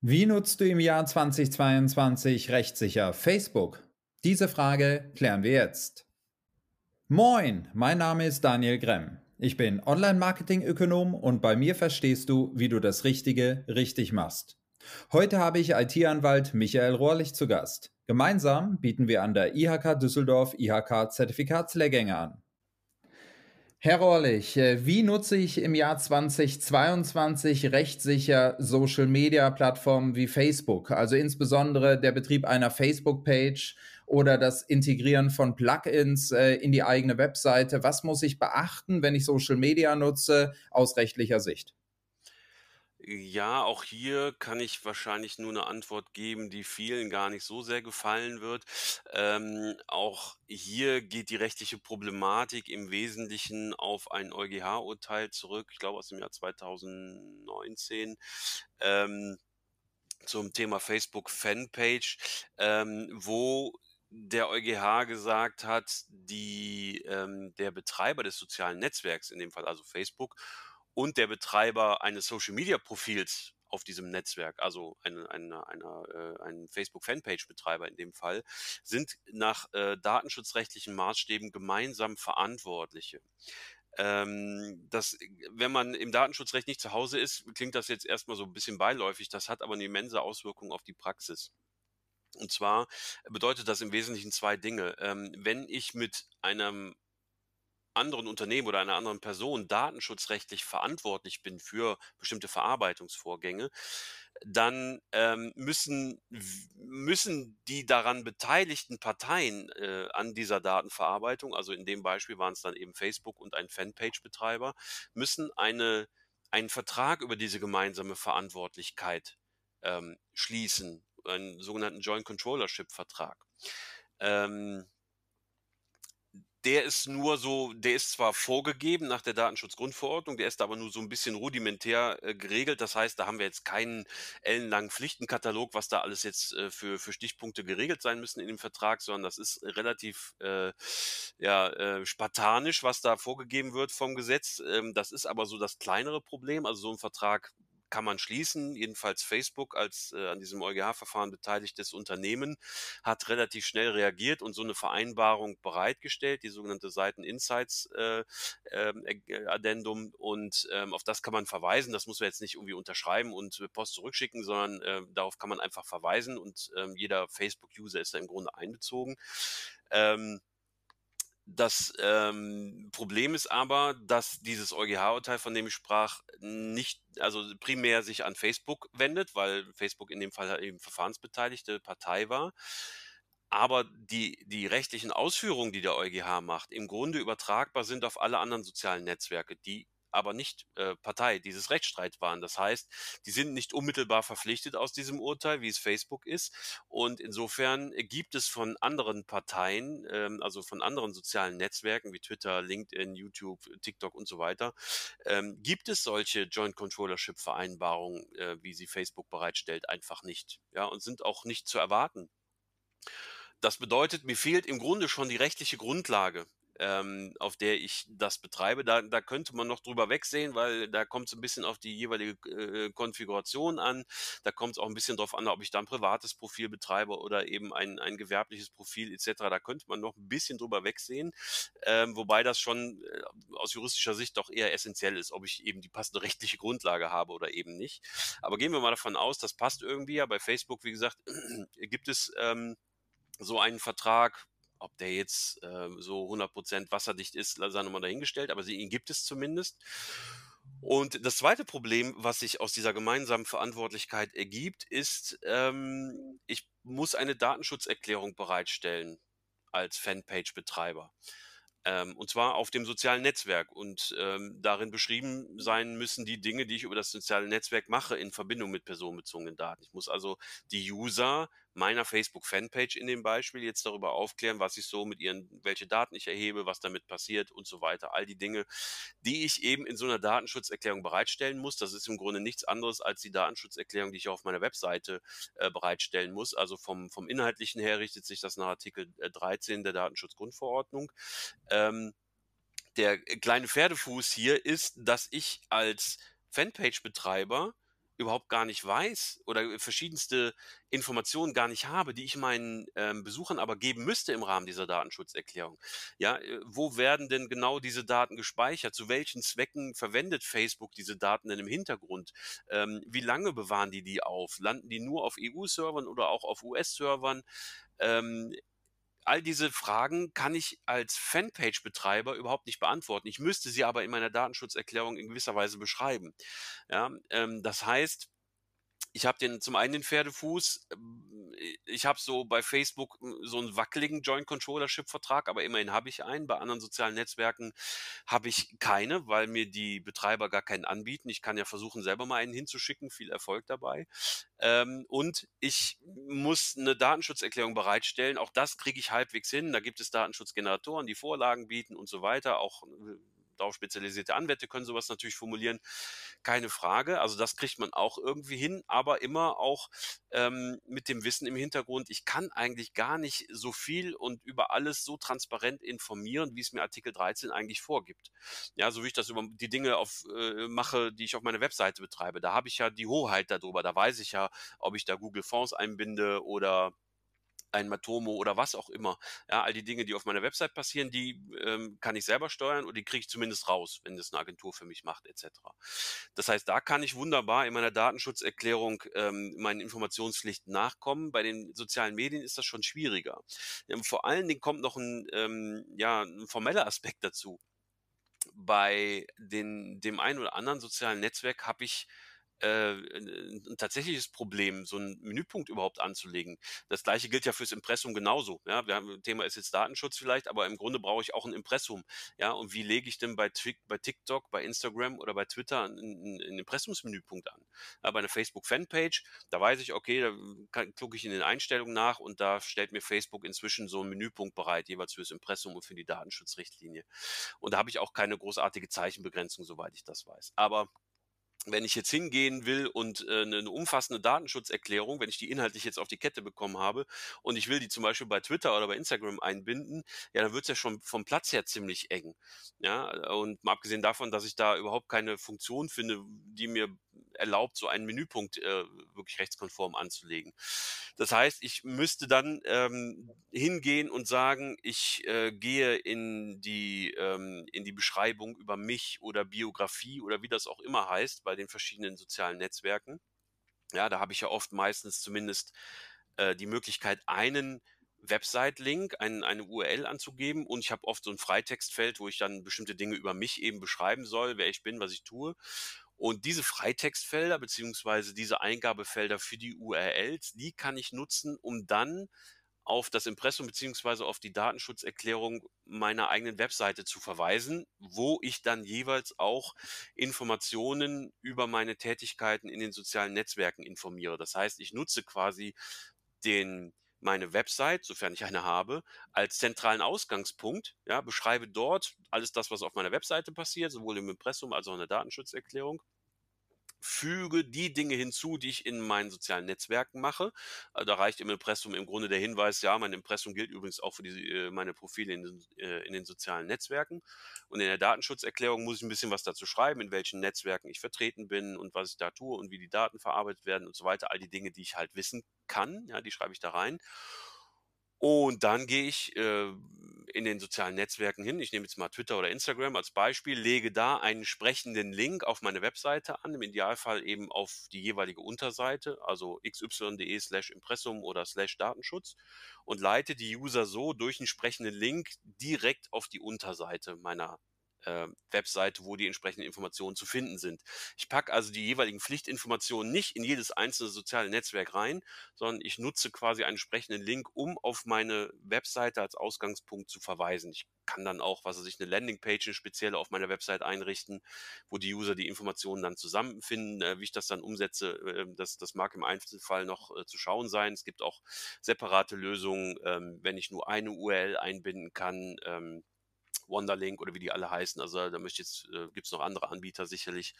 Wie nutzt du im Jahr 2022 rechtssicher Facebook? Diese Frage klären wir jetzt. Moin, mein Name ist Daniel Gremm. Ich bin Online-Marketing-Ökonom und bei mir verstehst du, wie du das Richtige richtig machst. Heute habe ich IT-Anwalt Michael Rohrlich zu Gast. Gemeinsam bieten wir an der IHK Düsseldorf IHK Zertifikatslehrgänge an. Herr Rohrlich, äh, wie nutze ich im Jahr 2022 rechtssicher Social-Media-Plattformen wie Facebook, also insbesondere der Betrieb einer Facebook-Page oder das Integrieren von Plugins äh, in die eigene Webseite? Was muss ich beachten, wenn ich Social-Media nutze, aus rechtlicher Sicht? Ja, auch hier kann ich wahrscheinlich nur eine Antwort geben, die vielen gar nicht so sehr gefallen wird. Ähm, auch hier geht die rechtliche Problematik im Wesentlichen auf ein EuGH-Urteil zurück, ich glaube aus dem Jahr 2019. Ähm, zum Thema Facebook Fanpage, ähm, wo der EuGH gesagt hat, die, ähm, der Betreiber des sozialen Netzwerks, in dem Fall also Facebook, und der Betreiber eines Social-Media-Profils auf diesem Netzwerk, also eine, eine, eine, äh, ein Facebook-Fanpage-Betreiber in dem Fall, sind nach äh, datenschutzrechtlichen Maßstäben gemeinsam Verantwortliche. Ähm, das, wenn man im Datenschutzrecht nicht zu Hause ist, klingt das jetzt erstmal so ein bisschen beiläufig, das hat aber eine immense Auswirkung auf die Praxis. Und zwar bedeutet das im Wesentlichen zwei Dinge. Ähm, wenn ich mit einem anderen Unternehmen oder einer anderen Person datenschutzrechtlich verantwortlich bin für bestimmte Verarbeitungsvorgänge, dann ähm, müssen, müssen die daran beteiligten Parteien äh, an dieser Datenverarbeitung, also in dem Beispiel waren es dann eben Facebook und ein Fanpage-Betreiber, müssen eine, einen Vertrag über diese gemeinsame Verantwortlichkeit ähm, schließen, einen sogenannten Joint Controllership-Vertrag. Ähm, der ist nur so, der ist zwar vorgegeben nach der Datenschutzgrundverordnung, der ist aber nur so ein bisschen rudimentär äh, geregelt. Das heißt, da haben wir jetzt keinen ellenlangen Pflichtenkatalog, was da alles jetzt äh, für, für Stichpunkte geregelt sein müssen in dem Vertrag, sondern das ist relativ äh, ja, äh, spartanisch, was da vorgegeben wird vom Gesetz. Ähm, das ist aber so das kleinere Problem. Also so ein Vertrag kann man schließen. Jedenfalls Facebook als äh, an diesem EuGH-Verfahren beteiligtes Unternehmen hat relativ schnell reagiert und so eine Vereinbarung bereitgestellt, die sogenannte Seiten Insights äh, ähm, äh, Addendum und ähm, auf das kann man verweisen. Das muss man jetzt nicht irgendwie unterschreiben und Post zurückschicken, sondern äh, darauf kann man einfach verweisen und ähm, jeder Facebook-User ist da im Grunde einbezogen. Ähm, das ähm, Problem ist aber, dass dieses EuGH-Urteil, von dem ich sprach, nicht, also primär sich an Facebook wendet, weil Facebook in dem Fall halt eben verfahrensbeteiligte Partei war. Aber die, die rechtlichen Ausführungen, die der EuGH macht, im Grunde übertragbar sind auf alle anderen sozialen Netzwerke, die aber nicht äh, Partei dieses Rechtsstreit waren. Das heißt, die sind nicht unmittelbar verpflichtet aus diesem Urteil, wie es Facebook ist. Und insofern gibt es von anderen Parteien, ähm, also von anderen sozialen Netzwerken wie Twitter, LinkedIn, YouTube, TikTok und so weiter, ähm, gibt es solche Joint Controllership Vereinbarungen, äh, wie sie Facebook bereitstellt, einfach nicht. Ja, und sind auch nicht zu erwarten. Das bedeutet, mir fehlt im Grunde schon die rechtliche Grundlage ähm, auf der ich das betreibe. Da, da könnte man noch drüber wegsehen, weil da kommt es ein bisschen auf die jeweilige äh, Konfiguration an. Da kommt es auch ein bisschen darauf an, ob ich da ein privates Profil betreibe oder eben ein, ein gewerbliches Profil etc. Da könnte man noch ein bisschen drüber wegsehen, ähm, wobei das schon äh, aus juristischer Sicht doch eher essentiell ist, ob ich eben die passende rechtliche Grundlage habe oder eben nicht. Aber gehen wir mal davon aus, das passt irgendwie. Ja, bei Facebook, wie gesagt, gibt es ähm, so einen Vertrag, ob der jetzt äh, so 100% wasserdicht ist, sei nochmal dahingestellt, aber ihn gibt es zumindest. Und das zweite Problem, was sich aus dieser gemeinsamen Verantwortlichkeit ergibt, ist, ähm, ich muss eine Datenschutzerklärung bereitstellen als Fanpage-Betreiber. Ähm, und zwar auf dem sozialen Netzwerk. Und ähm, darin beschrieben sein müssen die Dinge, die ich über das soziale Netzwerk mache, in Verbindung mit personenbezogenen Daten. Ich muss also die User meiner Facebook-Fanpage in dem Beispiel jetzt darüber aufklären, was ich so mit ihren, welche Daten ich erhebe, was damit passiert und so weiter. All die Dinge, die ich eben in so einer Datenschutzerklärung bereitstellen muss. Das ist im Grunde nichts anderes als die Datenschutzerklärung, die ich auf meiner Webseite äh, bereitstellen muss. Also vom, vom Inhaltlichen her richtet sich das nach Artikel 13 äh, der Datenschutzgrundverordnung. Ähm, der kleine Pferdefuß hier ist, dass ich als Fanpage-Betreiber überhaupt gar nicht weiß oder verschiedenste Informationen gar nicht habe, die ich meinen ähm, Besuchern aber geben müsste im Rahmen dieser Datenschutzerklärung. Ja, äh, wo werden denn genau diese Daten gespeichert? Zu welchen Zwecken verwendet Facebook diese Daten denn im Hintergrund? Ähm, wie lange bewahren die die auf? Landen die nur auf EU-Servern oder auch auf US-Servern? Ähm, all diese Fragen kann ich als Fanpage-Betreiber überhaupt nicht beantworten. Ich müsste sie aber in meiner Datenschutzerklärung in gewisser Weise beschreiben. Ja, ähm, das heißt, ich habe den zum einen den Pferdefuß, ähm, ich habe so bei Facebook hm, so einen wackeligen Joint Controllership Vertrag, aber immerhin habe ich einen. Bei anderen sozialen Netzwerken habe ich keine, weil mir die Betreiber gar keinen anbieten. Ich kann ja versuchen, selber mal einen hinzuschicken. Viel Erfolg dabei. Ähm, und ich muss eine Datenschutzerklärung bereitstellen. Auch das kriege ich halbwegs hin. Da gibt es Datenschutzgeneratoren, die Vorlagen bieten und so weiter. Auch äh, darauf spezialisierte Anwälte können sowas natürlich formulieren, keine Frage. Also das kriegt man auch irgendwie hin, aber immer auch ähm, mit dem Wissen im Hintergrund, ich kann eigentlich gar nicht so viel und über alles so transparent informieren, wie es mir Artikel 13 eigentlich vorgibt. Ja, so wie ich das über die Dinge auf, äh, mache, die ich auf meiner Webseite betreibe. Da habe ich ja die Hoheit darüber. Da weiß ich ja, ob ich da Google Fonds einbinde oder ein Matomo oder was auch immer. Ja, all die Dinge, die auf meiner Website passieren, die ähm, kann ich selber steuern und die kriege ich zumindest raus, wenn das eine Agentur für mich macht, etc. Das heißt, da kann ich wunderbar in meiner Datenschutzerklärung ähm, meinen Informationspflichten nachkommen. Bei den sozialen Medien ist das schon schwieriger. Ähm, vor allen Dingen kommt noch ein, ähm, ja, ein formeller Aspekt dazu. Bei den, dem einen oder anderen sozialen Netzwerk habe ich äh, ein tatsächliches Problem, so einen Menüpunkt überhaupt anzulegen. Das gleiche gilt ja fürs Impressum genauso. Ja, wir haben, Thema ist jetzt Datenschutz vielleicht, aber im Grunde brauche ich auch ein Impressum. Ja, und wie lege ich denn bei, bei TikTok, bei Instagram oder bei Twitter einen, einen Impressumsmenüpunkt an? Ja, bei einer Facebook-Fanpage, da weiß ich, okay, da klicke ich in den Einstellungen nach und da stellt mir Facebook inzwischen so einen Menüpunkt bereit, jeweils fürs Impressum und für die Datenschutzrichtlinie. Und da habe ich auch keine großartige Zeichenbegrenzung, soweit ich das weiß. Aber wenn ich jetzt hingehen will und äh, eine ne umfassende Datenschutzerklärung, wenn ich die inhaltlich jetzt auf die Kette bekommen habe und ich will die zum Beispiel bei Twitter oder bei Instagram einbinden, ja, dann wird es ja schon vom Platz her ziemlich eng. Ja, und mal abgesehen davon, dass ich da überhaupt keine Funktion finde, die mir erlaubt, so einen Menüpunkt äh, wirklich rechtskonform anzulegen. Das heißt, ich müsste dann ähm, hingehen und sagen, ich äh, gehe in die, ähm, in die Beschreibung über mich oder Biografie oder wie das auch immer heißt bei den verschiedenen sozialen Netzwerken. Ja, da habe ich ja oft meistens zumindest äh, die Möglichkeit, einen Website-Link, ein, eine URL anzugeben und ich habe oft so ein Freitextfeld, wo ich dann bestimmte Dinge über mich eben beschreiben soll, wer ich bin, was ich tue. Und diese Freitextfelder beziehungsweise diese Eingabefelder für die URLs, die kann ich nutzen, um dann auf das Impressum beziehungsweise auf die Datenschutzerklärung meiner eigenen Webseite zu verweisen, wo ich dann jeweils auch Informationen über meine Tätigkeiten in den sozialen Netzwerken informiere. Das heißt, ich nutze quasi den meine Website, sofern ich eine habe, als zentralen Ausgangspunkt, ja, beschreibe dort alles das, was auf meiner Webseite passiert, sowohl im Impressum als auch in der Datenschutzerklärung füge die Dinge hinzu, die ich in meinen sozialen Netzwerken mache. Äh, da reicht im Impressum im Grunde der Hinweis, ja, mein Impressum gilt übrigens auch für die, äh, meine Profile in den, äh, in den sozialen Netzwerken. Und in der Datenschutzerklärung muss ich ein bisschen was dazu schreiben, in welchen Netzwerken ich vertreten bin und was ich da tue und wie die Daten verarbeitet werden und so weiter. All die Dinge, die ich halt wissen kann, ja, die schreibe ich da rein. Und dann gehe ich äh, in den sozialen Netzwerken hin. Ich nehme jetzt mal Twitter oder Instagram als Beispiel, lege da einen sprechenden Link auf meine Webseite an, im Idealfall eben auf die jeweilige Unterseite, also xy.de slash Impressum oder slash Datenschutz und leite die User so durch einen sprechenden Link direkt auf die Unterseite meiner äh, Webseite, wo die entsprechenden Informationen zu finden sind. Ich packe also die jeweiligen Pflichtinformationen nicht in jedes einzelne soziale Netzwerk rein, sondern ich nutze quasi einen entsprechenden Link, um auf meine Webseite als Ausgangspunkt zu verweisen. Ich kann dann auch, was weiß ich, eine Landingpage eine spezielle auf meiner Website einrichten, wo die User die Informationen dann zusammenfinden. Äh, wie ich das dann umsetze, äh, das, das mag im Einzelfall noch äh, zu schauen sein. Es gibt auch separate Lösungen, ähm, wenn ich nur eine URL einbinden kann. Wonderlink oder wie die alle heißen. Also da möchte jetzt, äh, gibt es noch andere Anbieter sicherlich.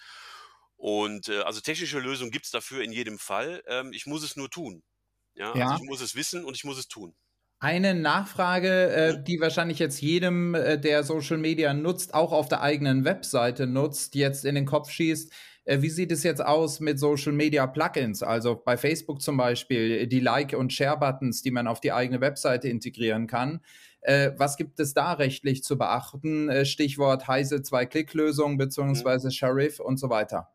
Und äh, also technische Lösungen gibt es dafür in jedem Fall. Ähm, ich muss es nur tun. Ja? ja? Also ich muss es wissen und ich muss es tun. Eine Nachfrage, äh, die wahrscheinlich jetzt jedem, äh, der Social Media nutzt, auch auf der eigenen Webseite nutzt, jetzt in den Kopf schießt. Äh, wie sieht es jetzt aus mit Social Media Plugins? Also bei Facebook zum Beispiel die Like- und Share-Buttons, die man auf die eigene Webseite integrieren kann. Äh, was gibt es da rechtlich zu beachten? Äh, Stichwort heiße Zwei-Klick-Lösung mhm. beziehungsweise Sheriff und so weiter.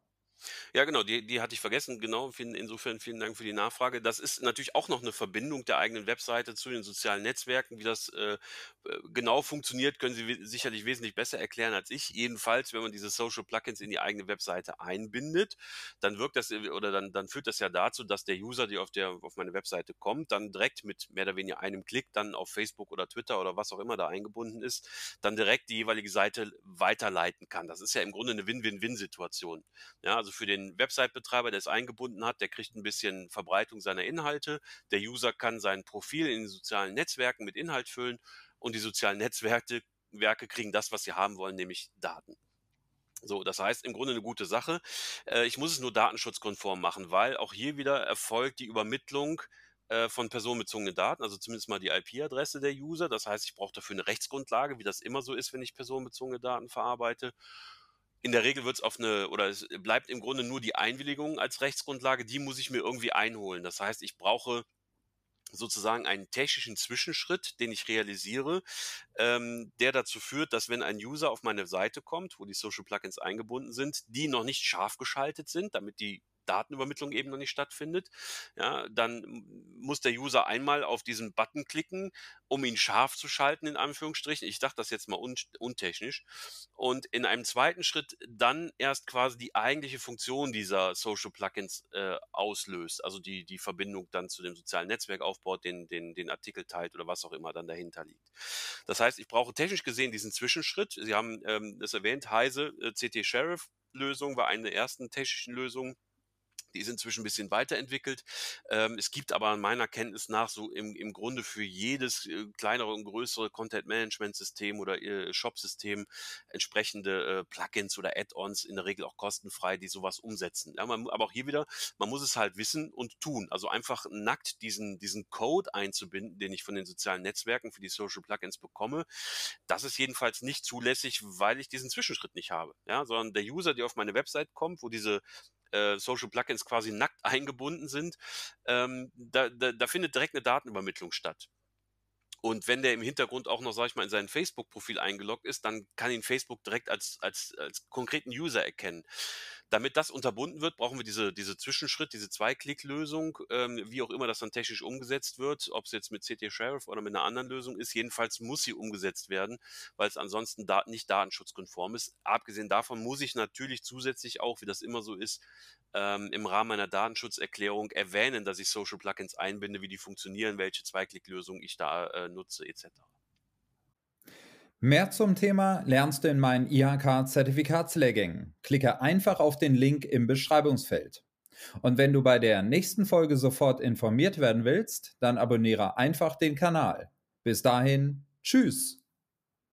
Ja, genau, die, die hatte ich vergessen. Genau, insofern vielen Dank für die Nachfrage. Das ist natürlich auch noch eine Verbindung der eigenen Webseite zu den sozialen Netzwerken. Wie das äh, äh genau funktioniert, können Sie sicherlich wesentlich besser erklären als ich. Jedenfalls, wenn man diese Social Plugins in die eigene Webseite einbindet, dann wirkt das äh, oder dann, dann führt das ja dazu, dass der User, der auf der auf meine Webseite kommt, dann direkt mit mehr oder weniger einem Klick dann auf Facebook oder Twitter oder was auch immer da eingebunden ist, dann direkt die jeweilige Seite weiterleiten kann. Das ist ja im Grunde eine Win-Win-Win-Situation. Ja, also für den Website-Betreiber, der es eingebunden hat, der kriegt ein bisschen Verbreitung seiner Inhalte. Der User kann sein Profil in den sozialen Netzwerken mit Inhalt füllen und die sozialen Netzwerke Werke kriegen das, was sie haben wollen, nämlich Daten. So, das heißt im Grunde eine gute Sache. Äh, ich muss es nur datenschutzkonform machen, weil auch hier wieder erfolgt die Übermittlung äh, von personenbezogenen Daten, also zumindest mal die IP-Adresse der User. Das heißt, ich brauche dafür eine Rechtsgrundlage, wie das immer so ist, wenn ich personenbezogene Daten verarbeite in der Regel wird es auf eine, oder es bleibt im Grunde nur die Einwilligung als Rechtsgrundlage, die muss ich mir irgendwie einholen. Das heißt, ich brauche sozusagen einen technischen Zwischenschritt, den ich realisiere, ähm, der dazu führt, dass wenn ein User auf meine Seite kommt, wo die Social Plugins eingebunden sind, die noch nicht scharf geschaltet sind, damit die Datenübermittlung eben noch nicht stattfindet, ja, dann muss der User einmal auf diesen Button klicken, um ihn scharf zu schalten, in Anführungsstrichen. Ich dachte das jetzt mal un untechnisch. Und in einem zweiten Schritt dann erst quasi die eigentliche Funktion dieser Social Plugins äh, auslöst, also die, die Verbindung dann zu dem sozialen Netzwerk aufbaut, den, den, den Artikel teilt oder was auch immer dann dahinter liegt. Das heißt, ich brauche technisch gesehen diesen Zwischenschritt. Sie haben ähm, erwähnt, Heise äh, CT Sheriff Lösung war eine der ersten technischen Lösungen die ist inzwischen ein bisschen weiterentwickelt. Ähm, es gibt aber meiner Kenntnis nach so im, im Grunde für jedes äh, kleinere und größere Content-Management-System oder äh, Shop-System entsprechende äh, Plugins oder Add-ons, in der Regel auch kostenfrei, die sowas umsetzen. Ja, man, aber auch hier wieder, man muss es halt wissen und tun. Also einfach nackt diesen, diesen Code einzubinden, den ich von den sozialen Netzwerken für die Social Plugins bekomme, das ist jedenfalls nicht zulässig, weil ich diesen Zwischenschritt nicht habe. Ja, sondern der User, der auf meine Website kommt, wo diese äh, Social Plugins quasi nackt eingebunden sind, ähm, da, da, da findet direkt eine Datenübermittlung statt. Und wenn der im Hintergrund auch noch, sag ich mal, in sein Facebook-Profil eingeloggt ist, dann kann ihn Facebook direkt als, als, als konkreten User erkennen. Damit das unterbunden wird, brauchen wir diese, diese Zwischenschritt, diese Zwei-Klick-Lösung, ähm, wie auch immer das dann technisch umgesetzt wird, ob es jetzt mit CT Sheriff oder mit einer anderen Lösung ist. Jedenfalls muss sie umgesetzt werden, weil es ansonsten da nicht datenschutzkonform ist. Abgesehen davon muss ich natürlich zusätzlich auch, wie das immer so ist, ähm, im Rahmen einer Datenschutzerklärung erwähnen, dass ich Social Plugins einbinde, wie die funktionieren, welche Zwei-Klick-Lösung ich da äh, nutze, etc. Mehr zum Thema lernst du in meinen IHK-Zertifikatslehrgängen. Klicke einfach auf den Link im Beschreibungsfeld. Und wenn du bei der nächsten Folge sofort informiert werden willst, dann abonniere einfach den Kanal. Bis dahin, tschüss.